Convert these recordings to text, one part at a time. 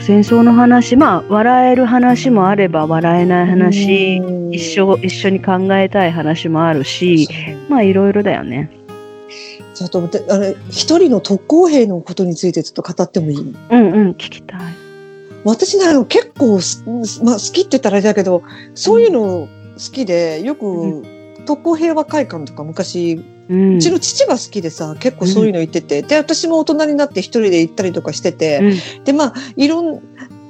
の戦争の話まあ笑える話もあれば笑えない話一緒一緒に考えたい話もあるしまあいろいろだよね。ちょっと待ってあれ一人の特攻兵のことについてちょっと語ってもいい？うんうん聞きたい。私ね結構す、まあ、好きって言ったらあれだけどそういうの好きでよく特攻平和会館とか昔うん。うちの父が好きでさ結構そういうの言ってて、で私も大人になって一人で行ったりとかしてて、うん。でまあいろん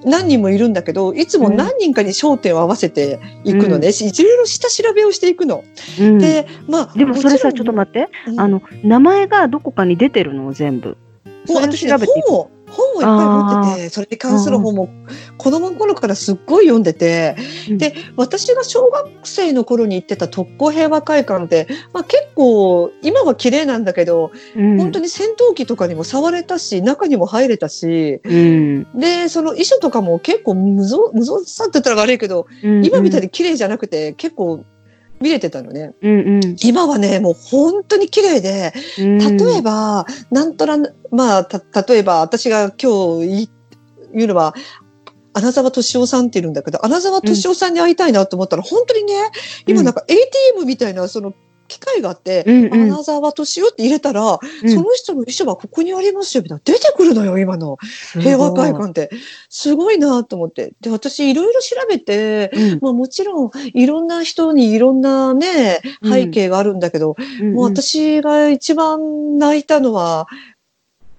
何人もいるんだけどいつも何人かに焦点を合わせていくのね、しいろいろ下調べをしていくの。うん。でまあでもそれさちょっと待って、うん。あの名前がどこかに出てるの？全部。もう私ねそれを調べていく。本を本をいっぱい持っててそれに関する本も子供の頃からすっごい読んでて、うん。で私が小学生の頃に行ってた特攻平和会館って、まあ、結構今は綺麗なんだけど、うん。本当に戦闘機とかにも触れたし中にも入れたしうん。でその遺書とかも結構無造無造作って言ったら悪いけど、うん。今みたいに綺麗じゃなくて結構見れてたのね。うんうん今はねもう本当に綺麗でうん例えば、なんとなまあた例えば私が今日い言うのは穴沢敏夫さんっているんだけど穴沢敏夫さんに会いたいなと思ったら、本当にね今なんか ATM みたいなその機械があって、うんうん。穴沢敏夫って入れたら、うん。その人の遺書はここにありますよみたいな出てくるのよ今の。平和会館って。すごいなと思って。で私いろいろ調べて、うん。まあ、もちろんいろんな人にいろんなねうん。背景があるんだけど、うん。もう私が一番泣いたのは、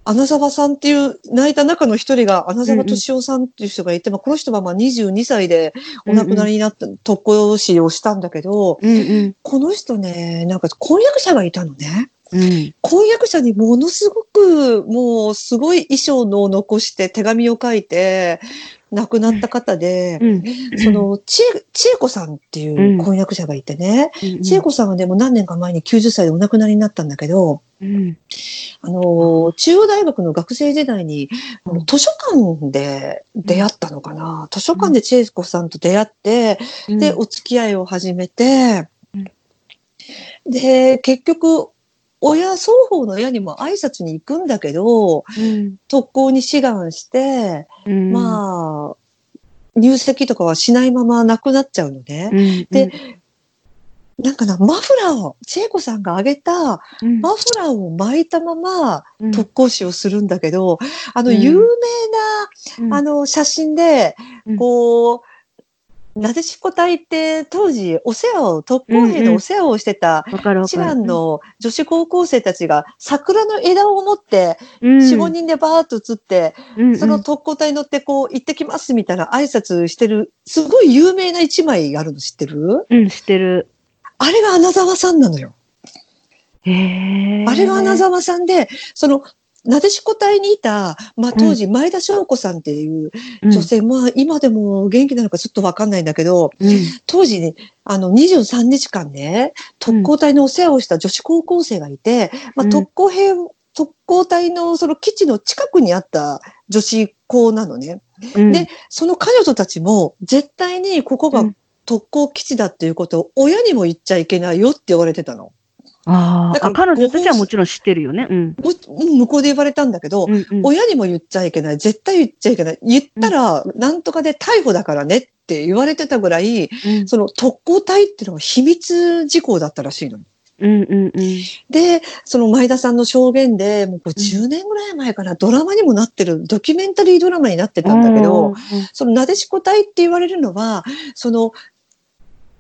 穴沢さんっていう、泣いた中の一人が穴沢敏夫さんっていう人がいて、まあ、この人はまあ22歳でお亡くなりになった、特攻師をしたんだけど、うんうん。この人ね、なんか婚約者がいたのね。うん。婚約者にものすごく、もうすごい衣装のを残して手紙を書いて、亡くなった方で、うん。その、ちえ、ちえこさんっていう婚約者がいてね、うん千恵子さんはでも何年か前に90歳でお亡くなりになったんだけど、うん。あの、中央大学の学生時代に、図書館で出会ったのかな。図書館で千恵子さんと出会って、で、お付き合いを始めてうん、で、結局、親、双方の親にも挨拶に行くんだけど、うん特攻に志願して、うん。まあ、入籍とかはしないまま亡くなっちゃうのね。うんでなんかな、マフラーを、千恵子さんがあげたうん。マフラーを巻いたままうん。特攻師をするんだけど、あの、うん。有名うん。な、あの、写真でうん、こう、なでしこ隊って当時お世話を、特攻兵のお世話をしてた、一かる蘭の女子高校生たちが桜の枝を持って、うん。4、5人でバーッと写って、うんその特攻隊に乗ってこう行ってきますみたいな挨拶してる、すごい有名な一枚があるの知ってる？うん知ってる。あれが穴沢さんなのよ。あれが穴沢さんで、その、なでしこ隊にいた、まあ、当時、前田翔子さんっていう女性、まあ、今でも元気なのかちょっとわかんないんだけど、うん。当時ね、あの、23日間ね、特攻隊のお世話をした女子高校生がいて、まあ、うん。特攻兵、特攻隊のその基地の近くにあった女子校なのね。うん。でその彼女たちも、絶対にここがうん。特攻基地だっていうことを親にも言っちゃいけないよって言われてたの。だからあーあ彼女たちはもちろん知ってるよねうん向こうで言われたんだけど、うんうん親にも言っちゃいけない。絶対言っちゃいけない。言ったら、なんとかで逮捕だからねって言われてたぐらい、うんその特攻隊っていうのは秘密事項だったらしいの。うんうんうんで、その前田さんの証言で、もうこれ10年ぐらい前かな、ドラマにもなってる、ドキュメンタリードラマになってたんだけど、そのなでしこ隊って言われるのは、その、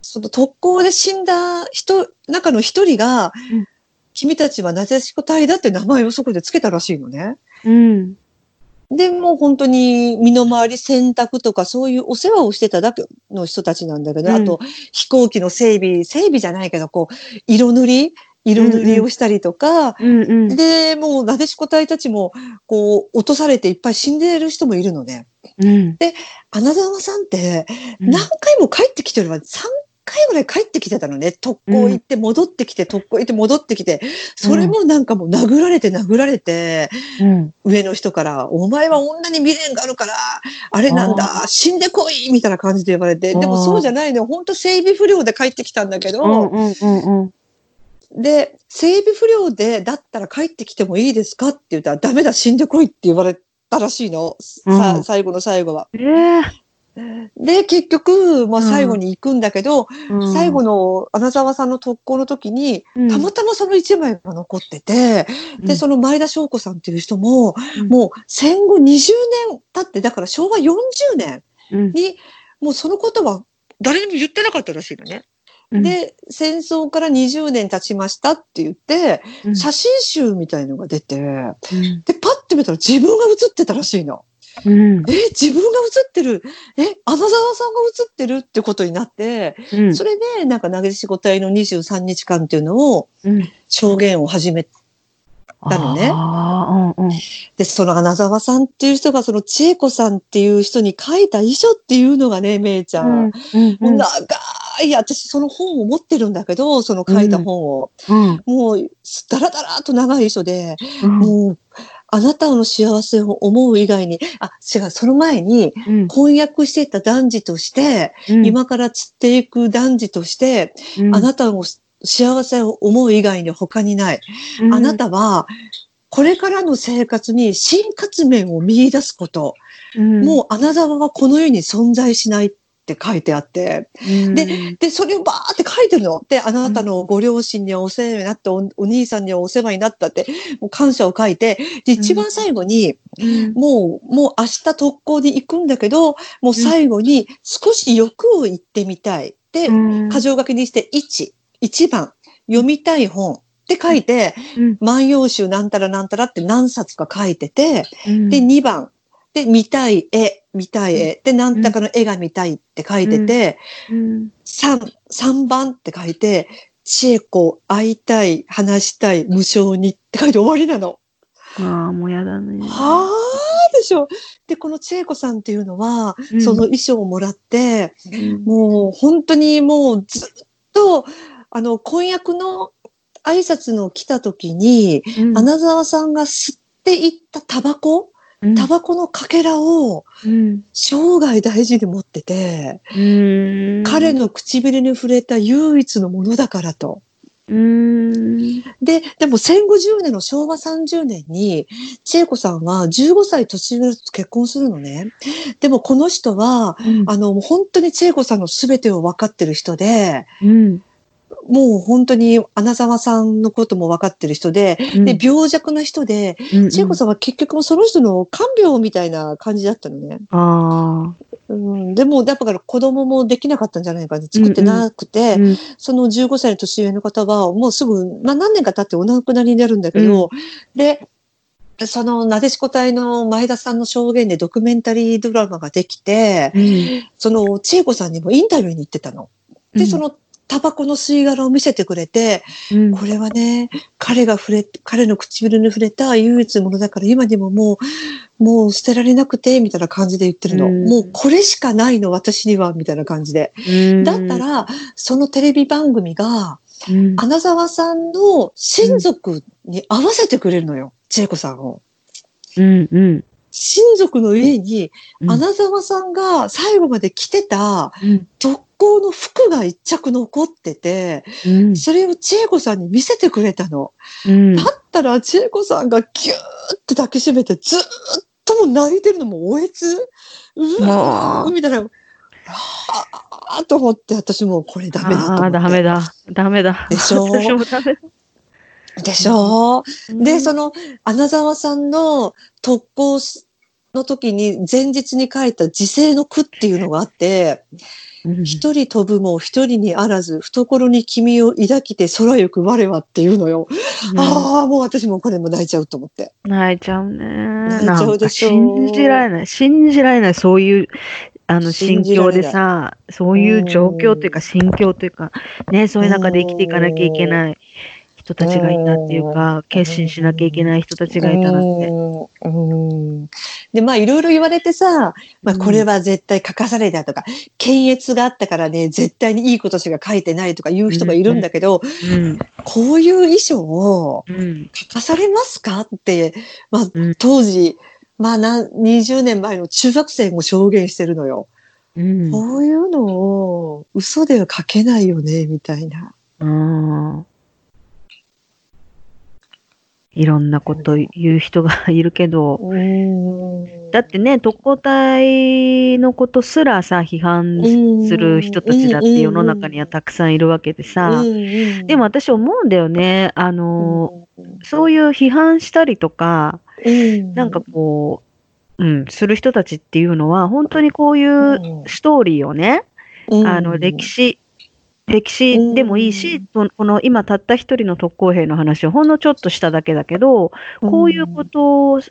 その特攻で死んだ人、中の一人が、うん。君たちはなでしこ隊だって名前をそこでつけたらしいのね。うん。で、もう本当に身の回り洗濯とかそういうお世話をしてただけの人たちなんだけど、うん。あと飛行機の整備、整備じゃないけど、こう、色塗り色塗りをしたりとか、うんうん。で、もうなでしこ隊たちも、こう、落とされていっぱい死んでいる人もいるのね。うん。穴澤さんってうん。何回も帰ってきてるわ。3回ぐらい帰ってきてたのね？特攻行って戻ってきて、特攻行って戻ってきて。それもなんかもう殴られて殴られて、うん上の人から、お前は女に未練があるから、あれなんだ、死んでこいみたいな感じで言われて、でもそうじゃないの。本当整備不良で帰ってきたんだけうんど、うんうんうんで、整備不良で、だったら帰ってきてもいいですかって言ったら、ダメだ、死んでこいって言われたらしいの。うんさ最後の最後は。ええで、結局、まあ最後に行くんだけど、うん。最後の穴沢さんの特攻の時に、うん。たまたまその一枚が残ってて、で、その前田翔子さんっていう人も、うん。もう戦後20年経って、だから昭和40年うん。に、もうそのことは誰にも言ってなかったらしいのね。うん。で、戦争から20年経ちましたって言って、うん。写真集みたいのが出て、うん。で、パッて見たら自分が写ってたらしいの。うん。え、自分が写ってる。え、穴沢さんが写ってるってことになって、うん。それで、なんか、投げ仕事隊の23日間っていうのを、うん。証言を始めたのね。ああ、うんうん。で、その穴沢さんっていう人が、その千恵子さんっていう人に書いた遺書っていうのがね、めいちゃん。うんもう長い、私その本を持ってるんだけど、その書いた本を。うんもう、だらだらと長い遺書で、うん。もう、あなたの幸せを思う以外に、あ、違う、その前に、うん。婚約していた男児として、うん。今から散っていく男児として、うん。あなたの幸せを思う以外に他にない。あなたは、これからの生活に新活面を見出すこと。うん。もう、穴沢はこの世に存在しない。って書いてあって。うんで、で、それをバーって書いてるの。で、あなたのご両親にはお世話になった、おお兄さんにはお世話になったって、もう感謝を書いて、で、一番最後に、うんもう、もう明日特攻に行くんだけど、もう最後に少し欲を言ってみたい。で、うん箇条書きにして1、1番、読みたい本って書いて、うん万葉集なんたらなんたらって何冊か書いてて、うんで、2番、で、見たい絵、見たい絵、で、なんたかの絵が見たいって書いてて、うん。3、3番って書いて、千恵子、会いたい、話したい、無償にって書いて終わりなの。ああ、もうやだね。はあでしょ。で、この千恵子さんっていうのは、うん。その衣装をもらって、うん。もう本当にもうずっと、あの、婚約の挨拶の来た時に、うん。穴沢さんが吸っていったタバコ、うんタバコのかけらをうん生涯大事に持ってて、うん。彼の唇に触れた唯一のものだからと。うん。で、でも戦後10年の昭和30年に、千恵子さんは15歳年上と結婚するのね。でもこの人は、あの、本当に千恵子さんの全てを分かってる人で、うんもう本当に穴沢さんのことも分かってる人で、で、病弱な人で、千恵子さんは結局その人の看病みたいな感じだったのね。あうん、でも、だから子供もできなかったんじゃないかな、作ってなくて、あうん。その15歳の年上の方は、もうすぐ、まあ何年か経ってお亡くなりになるんだけど、で、その、なでしこ隊の前田さんの証言でドキュメンタリードラマができて、うん。その、千恵子さんにもインタビューに行ってたの。で、その、タバコの吸い殻を見せてくれて、うん。これはね、彼が触れ、彼の唇に触れた唯一のものだから、今にももう、もう捨てられなくて、みたいな感じで言ってるの。うん。もうこれしかないの、私には、みたいな感じで。うん。だったら、そのテレビ番組が、うん。穴沢さんの親族に合わせてくれるのよ、千恵子さんを。うんうん。親族の家に、うん。穴沢さんが最後まで着てたうん特攻の服が一着残ってて、うんそれを千恵子さんに見せてくれたの。うんだったら千恵子さんがギューって抱きしめてずーっともう泣いてるのもおえつうわーみたいな。ああと思って私もうこれダメだと思って。ああ、ダメだ。ダメだ。でしょ？でしょ、だ。で、その、穴沢さんの特攻の時に前日に書いた時世の句っていうのがあって、うん一人飛ぶも一人にあらず、懐に君を抱きて空行く我はっていうのよ。ああ、もう私もこれも泣いちゃうと思って。泣いちゃうね。泣いちゃうでしょ信じられない。信じられない。そういう、あの、心境でさ、そういう状況というか、心境というか、ね、そういう中で生きていかなきゃいけない人たちがいたっていうか、決心しなきゃいけない人たちがいたなって。うんうんで、まあ、いろいろ言われてさ、まあ、これは絶対書かされたとか、検閲があったからね、絶対にいいことしか書いてないとか言う人がいるんだけど、うん。こういう衣装をうん。書かされますかって、まあうん、当時、まあな、20年前の中学生も証言してるのよ。うん。こういうのを嘘では書けないよね、みたいな。うんいろんなこと言う人がいるけど、うんだってね、特攻隊のことすらさ、批判する人たちだって世の中にはたくさんいるわけでさ、でも、私思うんだよね、あの、そういう批判したりとか、なんかこう、うん、する人たちっていうのは、本当にこういうストーリーをね、あの、歴史、歴史でもいいし、そのこの今たった一人の特攻兵の話をほんのちょっとしただけだけど、こういうことを、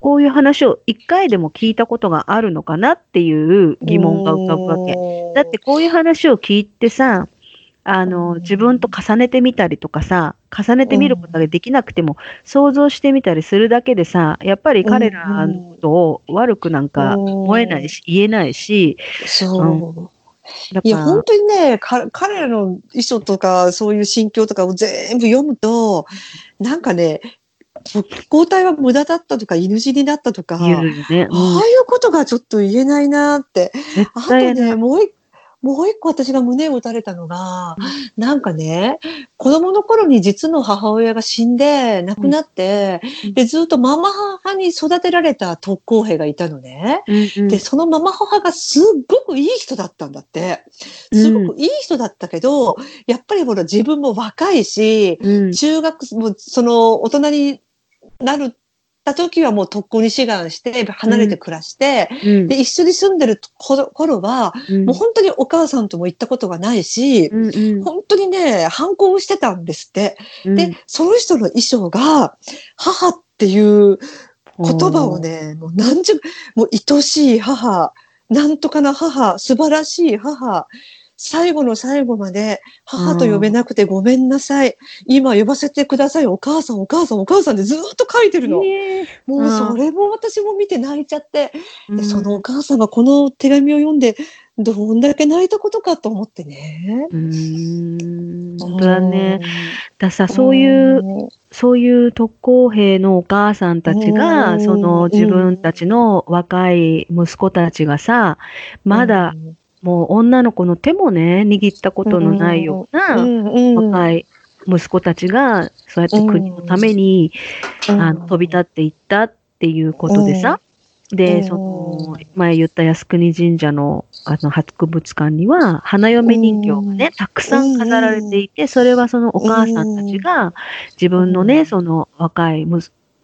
こういう話を一回でも聞いたことがあるのかなっていう疑問が浮かぶわけ。だってこういう話を聞いてさ、あの、自分と重ねてみたりとかさ、重ねてみることができなくても、想像してみたりするだけでさ、やっぱり彼らのことを悪くなんか思えないし、言えないし、そう。だからいや、本当にね、か彼らの遺書とか、そういう心境とかを全部読むと、なんかね、交代は無駄だったとか、犬死にだったとか、ね。うんああいうことがちょっと言えないなって。絶あとね、もう一もう一個私が胸を打たれたのが、なんかね、子供の頃に実の母親が死んで亡くなって、うん。で、ずっとママ母に育てられた特攻兵がいたのね。うんうん。で、そのママ母がすっごくいい人だったんだって。すごくいい人だったけど、やっぱりほら自分も若いし、うん。中学、もうその大人になるった時はもう特攻に志願して、離れて暮らして、うん。で、一緒に住んでる頃頃は、うん。もう本当にお母さんとも行ったことがないし、うんうん。本当にね、反抗をしてたんですって。うん。で、その人の衣装が、母っていう言葉をね、もう何十、もう愛しい母、なんとかな母、素晴らしい母、最後の最後まで母と呼べなくてごめんなさい。今呼ばせてください。お母さん、お母さん、お母さんでずっと書いてるの。えーもうそれも私も見て泣いちゃって、うんでそのお母さんがこの手紙を読んで、どんだけ泣いたことかと思ってね。うーん本当だね。ださ、そういう、うんそういう特攻兵のお母さんたちうが、んその自分たちの若い息子たちがさ、まだ、もう女の子の手もね、握ったことのないよううな若い息子たちが、そうやって国のために、あの飛び立っていったっていうことでさ、で、その、前言った靖国神社の、あの、博物館には、花嫁人形がね、たくさん飾られていて、それはそのお母さんたちが、自分のね、うん。その若い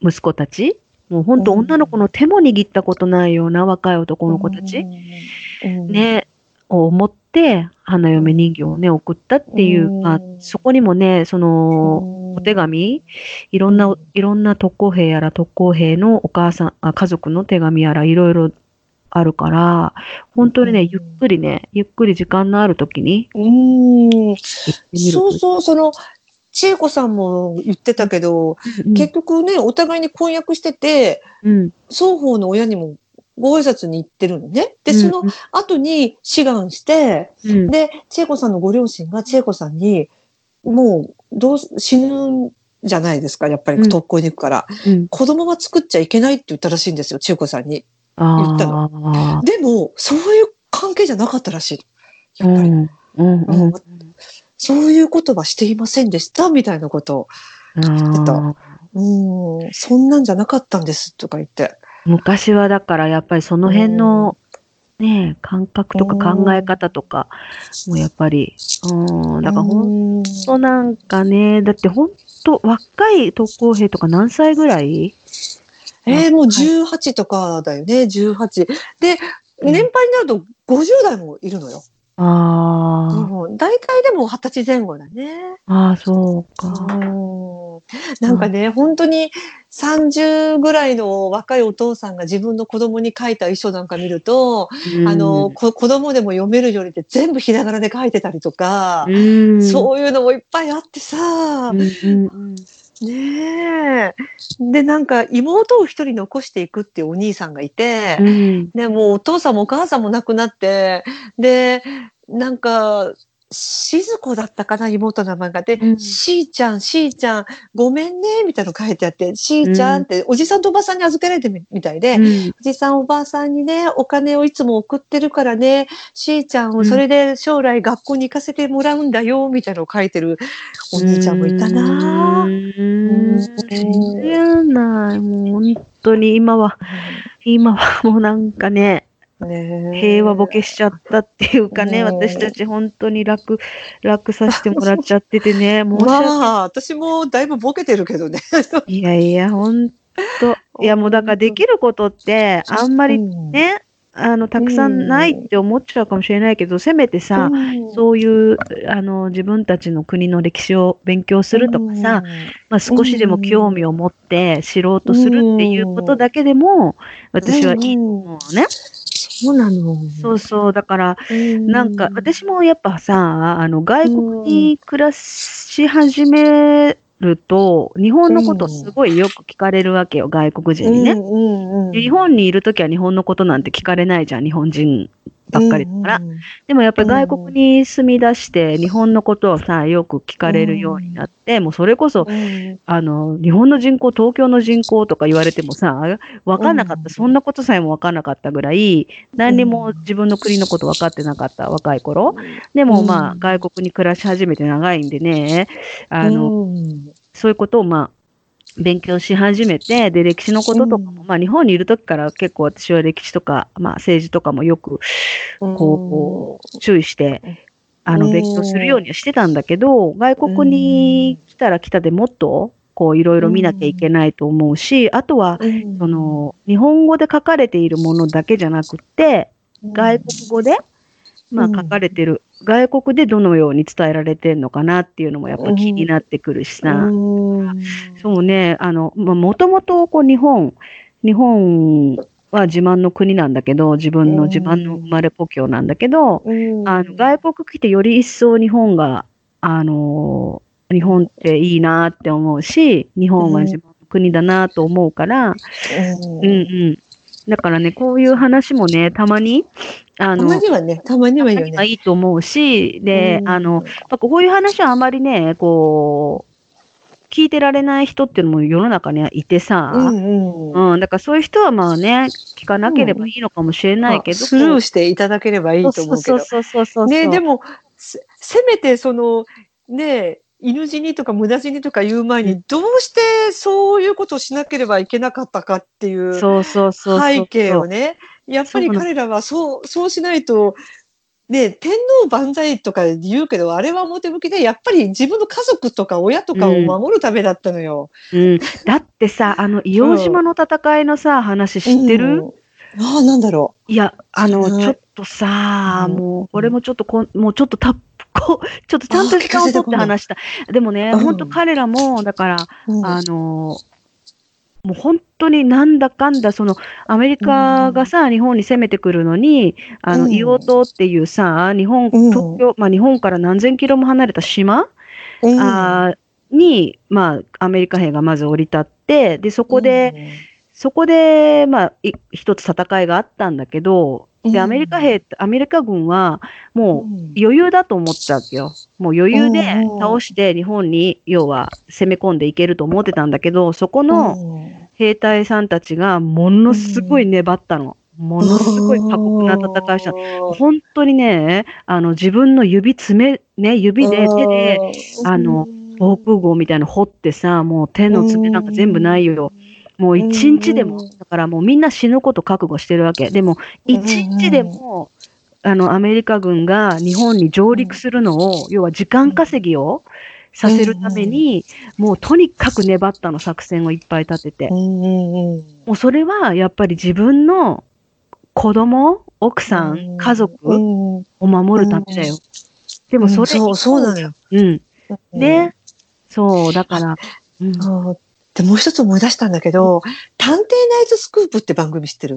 息子たち、もう本当女の子の手も握ったことないような若い男の子たち、ね、を思って、花嫁人形をね、送ったっていう、うん。まあ、そこにもね、その、お手紙いろんな、いろんな特攻兵やら特攻兵のお母さん、あ家族の手紙やらいろいろあるから、本当にね、うん。ゆっくりね、ゆっくり時間のある時にうん。そうそう、その、千恵子さんも言ってたけど、うん。結局ね、お互いに婚約してて、うん。双方の親にもご挨拶に行ってるのね。で、その後に志願して、うん、で、千恵子さんのご両親が千恵子さんに、もう、どうす、死ぬんじゃないですか、やっぱうんり特攻に行くから。うん。子供は作っちゃいけないって言ったらしいんですよ、千恵子さんに。あったあ。でも、そういう関係じゃなかったらしい。やっぱり。うん。うん。うん。うんそういうことはしていませんでした、みたいなことを。あーうん、そんなんじゃなかったんです、とか言って。昔はだからやっぱりその辺の、ね、感覚とか考え方とか、もうやっぱり、うん、だから本ん当なんかね、だって本当若い特攻兵とか何歳ぐらい？えー、もう18とかだよね、18。で、うん。年配になると50代もいるのよ。ああ、うん、大体でも20歳前後だね。ああ、そうか。うん。なんかね、本当に30ぐらいの若いお父さんが自分の子供に書いた遺書なんか見ると、うん。あの、、こ子供でも読めるようにって全部ひらがなで書いてたりとか、うん、そういうのもいっぱいあってさ、うん。うんねえ。で、なんか妹を一人残していくっていうお兄さんがいて、うん、で、もうお父さんもお母さんも亡くなって、で、なんか、しずこだったかな、妹の名前が。で、うんしーちゃん、しーちゃん、ごめんね、みたいなの書いてあって、しーちゃんって、おじさんとおばさんに預けられてるみたいで、うんおじさんおばあさんにね、お金をいつも送ってるからね、しーちゃんをそれで将来学校に行かせてもらうんだよ、みたいなのを書いてるお兄ちゃんもいたなうぁ。信じられない。もう本当に今は、今はもうなんかね、平和ボケしちゃったっていうかね、ね私たち本当に楽、楽させてもらっちゃっててね、申し訳まあ、私もだいぶボケてるけどね。いやいや、本当。いやもうだからできることって、あんまりね、あの、たくさんないって思っちゃうかもしれないけど、せめてさ、うん。そういう、あの、自分たちの国の歴史を勉強するとかさ、、まあ、少しでも興味を持って知ろうとするっていうことだけでも、私はいいと思うね。そうなの。そうそう。だから、なんか、私もやっぱさ、あの、外国に暮らし始めると、日本のことすごいよく聞かれるわけよ、外国人にね。で日本にいるときは日本のことなんて聞かれないじゃん、日本人ばっかりだから。でもやっぱり外国に住み出して、日本のことをさ、よく聞かれるようになって、もうそれこそ、あの、日本の人口、東京の人口とか言われてもさ、わかんなかった、そんなことさえもわかんなかったぐらい、何にも自分の国のこと分かってなかった、若い頃。でもまあ、外国に暮らし始めて長いんでね、あの、そういうことをまあ、勉強し始めて、で、歴史のこととかも、まあ、日本にいるときから結構私は歴史とか、まあ、政治とかもよく、こう、注意して、あの、勉強するようにはしてたんだけど、外国に来たら来たでもっと、こう、いろいろ見なきゃいけないと思うし、あとは、その、日本語で書かれているものだけじゃなくて、外国語で、まあ、書かれてる、外国でどのように伝えられてるのかなっていうのもやっぱ気になってくるしさ。そうね、あの、まあ、もともとこう日本、日本は自慢の国なんだけど、自分の自慢の生まれ故郷なんだけど、あの外国来てより一層日本が、あの、日本っていいなって思うし、日本は自分の国だなと思うから、うんうん。だからね、こういう話もね、たまに、あの、たまにはね、たまにはいいよね。いいと思うし、で、うんあの、まあこういう話はあまりね、こう、聞いてられない人っていうのも世の中にはいてさ、うんうんうん、だからそういう人はまあね、聞かなければいいのかもしれないけど、まあスルーしていただければいいと思うけど。そうそうそうそうそう。ね、でも、せせめてその、ね、犬死にとか無駄死にとか言う前に、どうしてそういうことをしなければいけなかったかっていうそうそうそうそう。背景をね、やっぱり彼らはそう、そうしないと、ね、天皇万歳とか言うけど、あれは表向きで、やっぱり自分の家族とか親とかを守るためだったのよ。うん。だってさ、あの、硫黄島の戦いのさ、話知ってる、うん。ああ、なんだろいや、あの、ちょっとさ、うん。もう、これもちょっとこん、もうちょっとたっこ、ちょっとちゃんと時間を取って話した。でもね、うん。本当彼らも、だから、う。うん。あの、もう本当になんだかんだ、その、アメリカがさ、日本に攻めてくるのに、あの、うん。硫黄島っていうさ、日本、うん。東京、まあ日本から何千キロも離れた島、うん。あーに、まあ、アメリカ兵がまず降り立って、で、そこで、、そこで、まあ、い一つ戦いがあったんだけど、で、うんアメリカ兵、アメリカ軍は、もううん余裕だと思ったわけよ。もう余裕でうん倒して日本に、要は攻め込んでいけると思ってたんだけど、そこの兵隊さんたちがものすごい粘ったの。ものすごい過酷な戦いしたの。本当にね、あの、自分の指爪、ね、指で手で、あの、防空壕みたいなの掘ってさ、もう手の爪なんか全部ないよ。もう一日でも、うんだからもうみんな死ぬこと覚悟してるわけ。でも、一日でも、あの、アメリカ軍が日本に上陸するのを、要は時間稼ぎをさせるために、もうとにかく粘ったの作戦をいっぱい立てて。もうそれはやっぱり自分の子供、奥さん、家族を守るためだよ。でもそれ、そう、そうなのよ。うん。ね。そう、だから、うんで、もう一つ思い出したんだけど、探偵ナイトスクープって番組知ってる？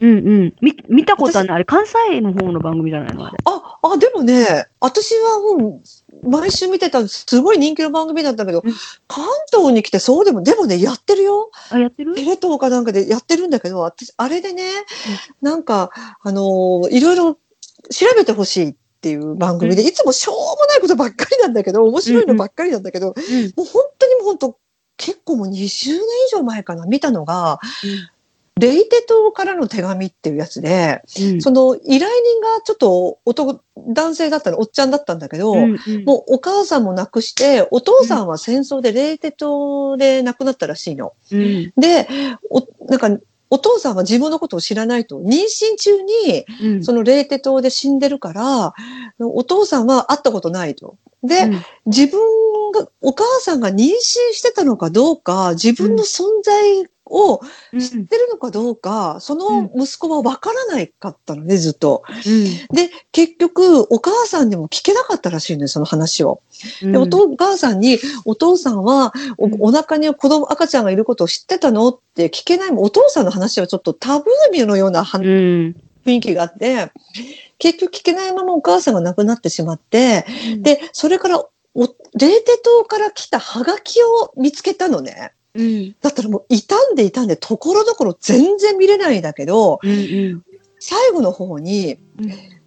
うんうん。み、見たことはない。あれ、関西の方の番組じゃないの？あれ。あ、あ、でもね、私はもう、毎週見てた、すごい人気の番組だったけど、うん関東に来てそうでも、でもね、やってるよ。あ、やってる？テレ東かなんかでやってるんだけど、私、あれでね、なんか、あのーいろいろ調べてほしいってっていう番組で、いつもしょうもないことばっかりなんだけど、面白いのばっかりなんだけど、もう本当にもう本当、結構もう20年以上前かな、見たのが、レイテ島からの手紙っていうやつで、うん、その依頼人がちょっと男、男性だったの、おっちゃんだったんだけど、うんうん、もうお母さんも亡くして、お父さんは戦争でレイテ島で亡くなったらしいの。うん、で、お、なんか、お父さんは自分のことを知らないと、妊娠中に、そのレーテ島で死んでるから、うん、お父さんは会ったことないと。で、うん、自分が、お母さんが妊娠してたのかどうか、自分の存在を知ってるのかどうか、うん、その息子は分からないかったのね、ずっと。うん、で、結局、お母さんにも聞けなかったらしいのよ、その話を。で、お母さんに、お父さんはお、お腹に子供、赤ちゃんがいることを知ってたのって聞けない。も、お父さんの話はちょっとタブーミのような、うん、雰囲気があって、結局聞けないままお母さんが亡くなってしまって、で、それからお、レーテ島から来たハガキを見つけたのね。うん、だったらもう傷んで傷んでところどころ全然見れないんだけど、うんうん、最後の方に、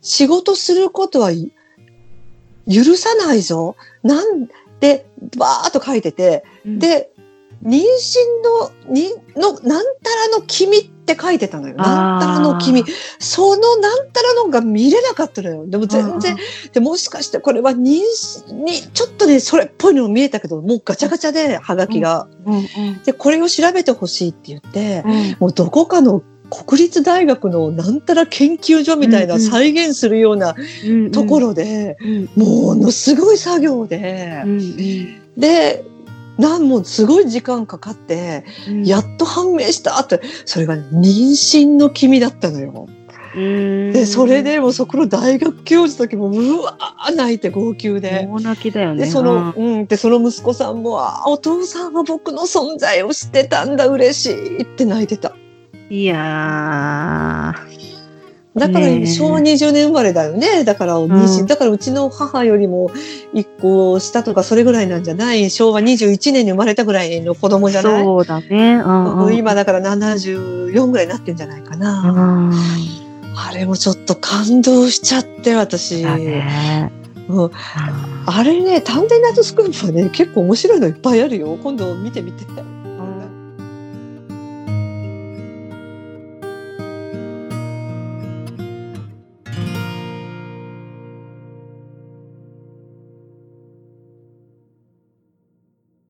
仕事することは許さないぞ。なんで、バーっと書いてて、うん、で、妊娠の、に、の、なんたらの君って書いてたのよ。なんたらの君。そのなんたらのが見れなかったのよ。でも全然、でもしかしてこれは妊娠に、ちょっとね、それっぽいのも見えたけど、もうガチャガチャで、はがきが。うんうん、で、これを調べてほしいって言って、うん、もうどこかの国立大学のなんたら研究所みたいな再現するようなところで、ものすごい作業で、で、なんもすごい時間かかって、やっと判明したって、それが妊娠の君だったのよ。で、それでもそこの大学教授の時も、うわー泣いて号泣で。大泣きだよね。で、その、うん、で、その息子さんも、あお父さんは僕の存在を知ってたんだ、嬉しいって泣いてた。いやー。だから昭和20年生まれだよね。だから妊娠、うん、だからうちの母よりも一個下とかそれぐらいなんじゃない？昭和21年に生まれたぐらいの子供じゃない？そうだね。うんうん、今だから74ぐらいになってんじゃないかな。あれもちょっと感動しちゃって私。ね、うん、あれね、探偵ナイトスクープはね、結構面白いのいっぱいあるよ。今度見てみて。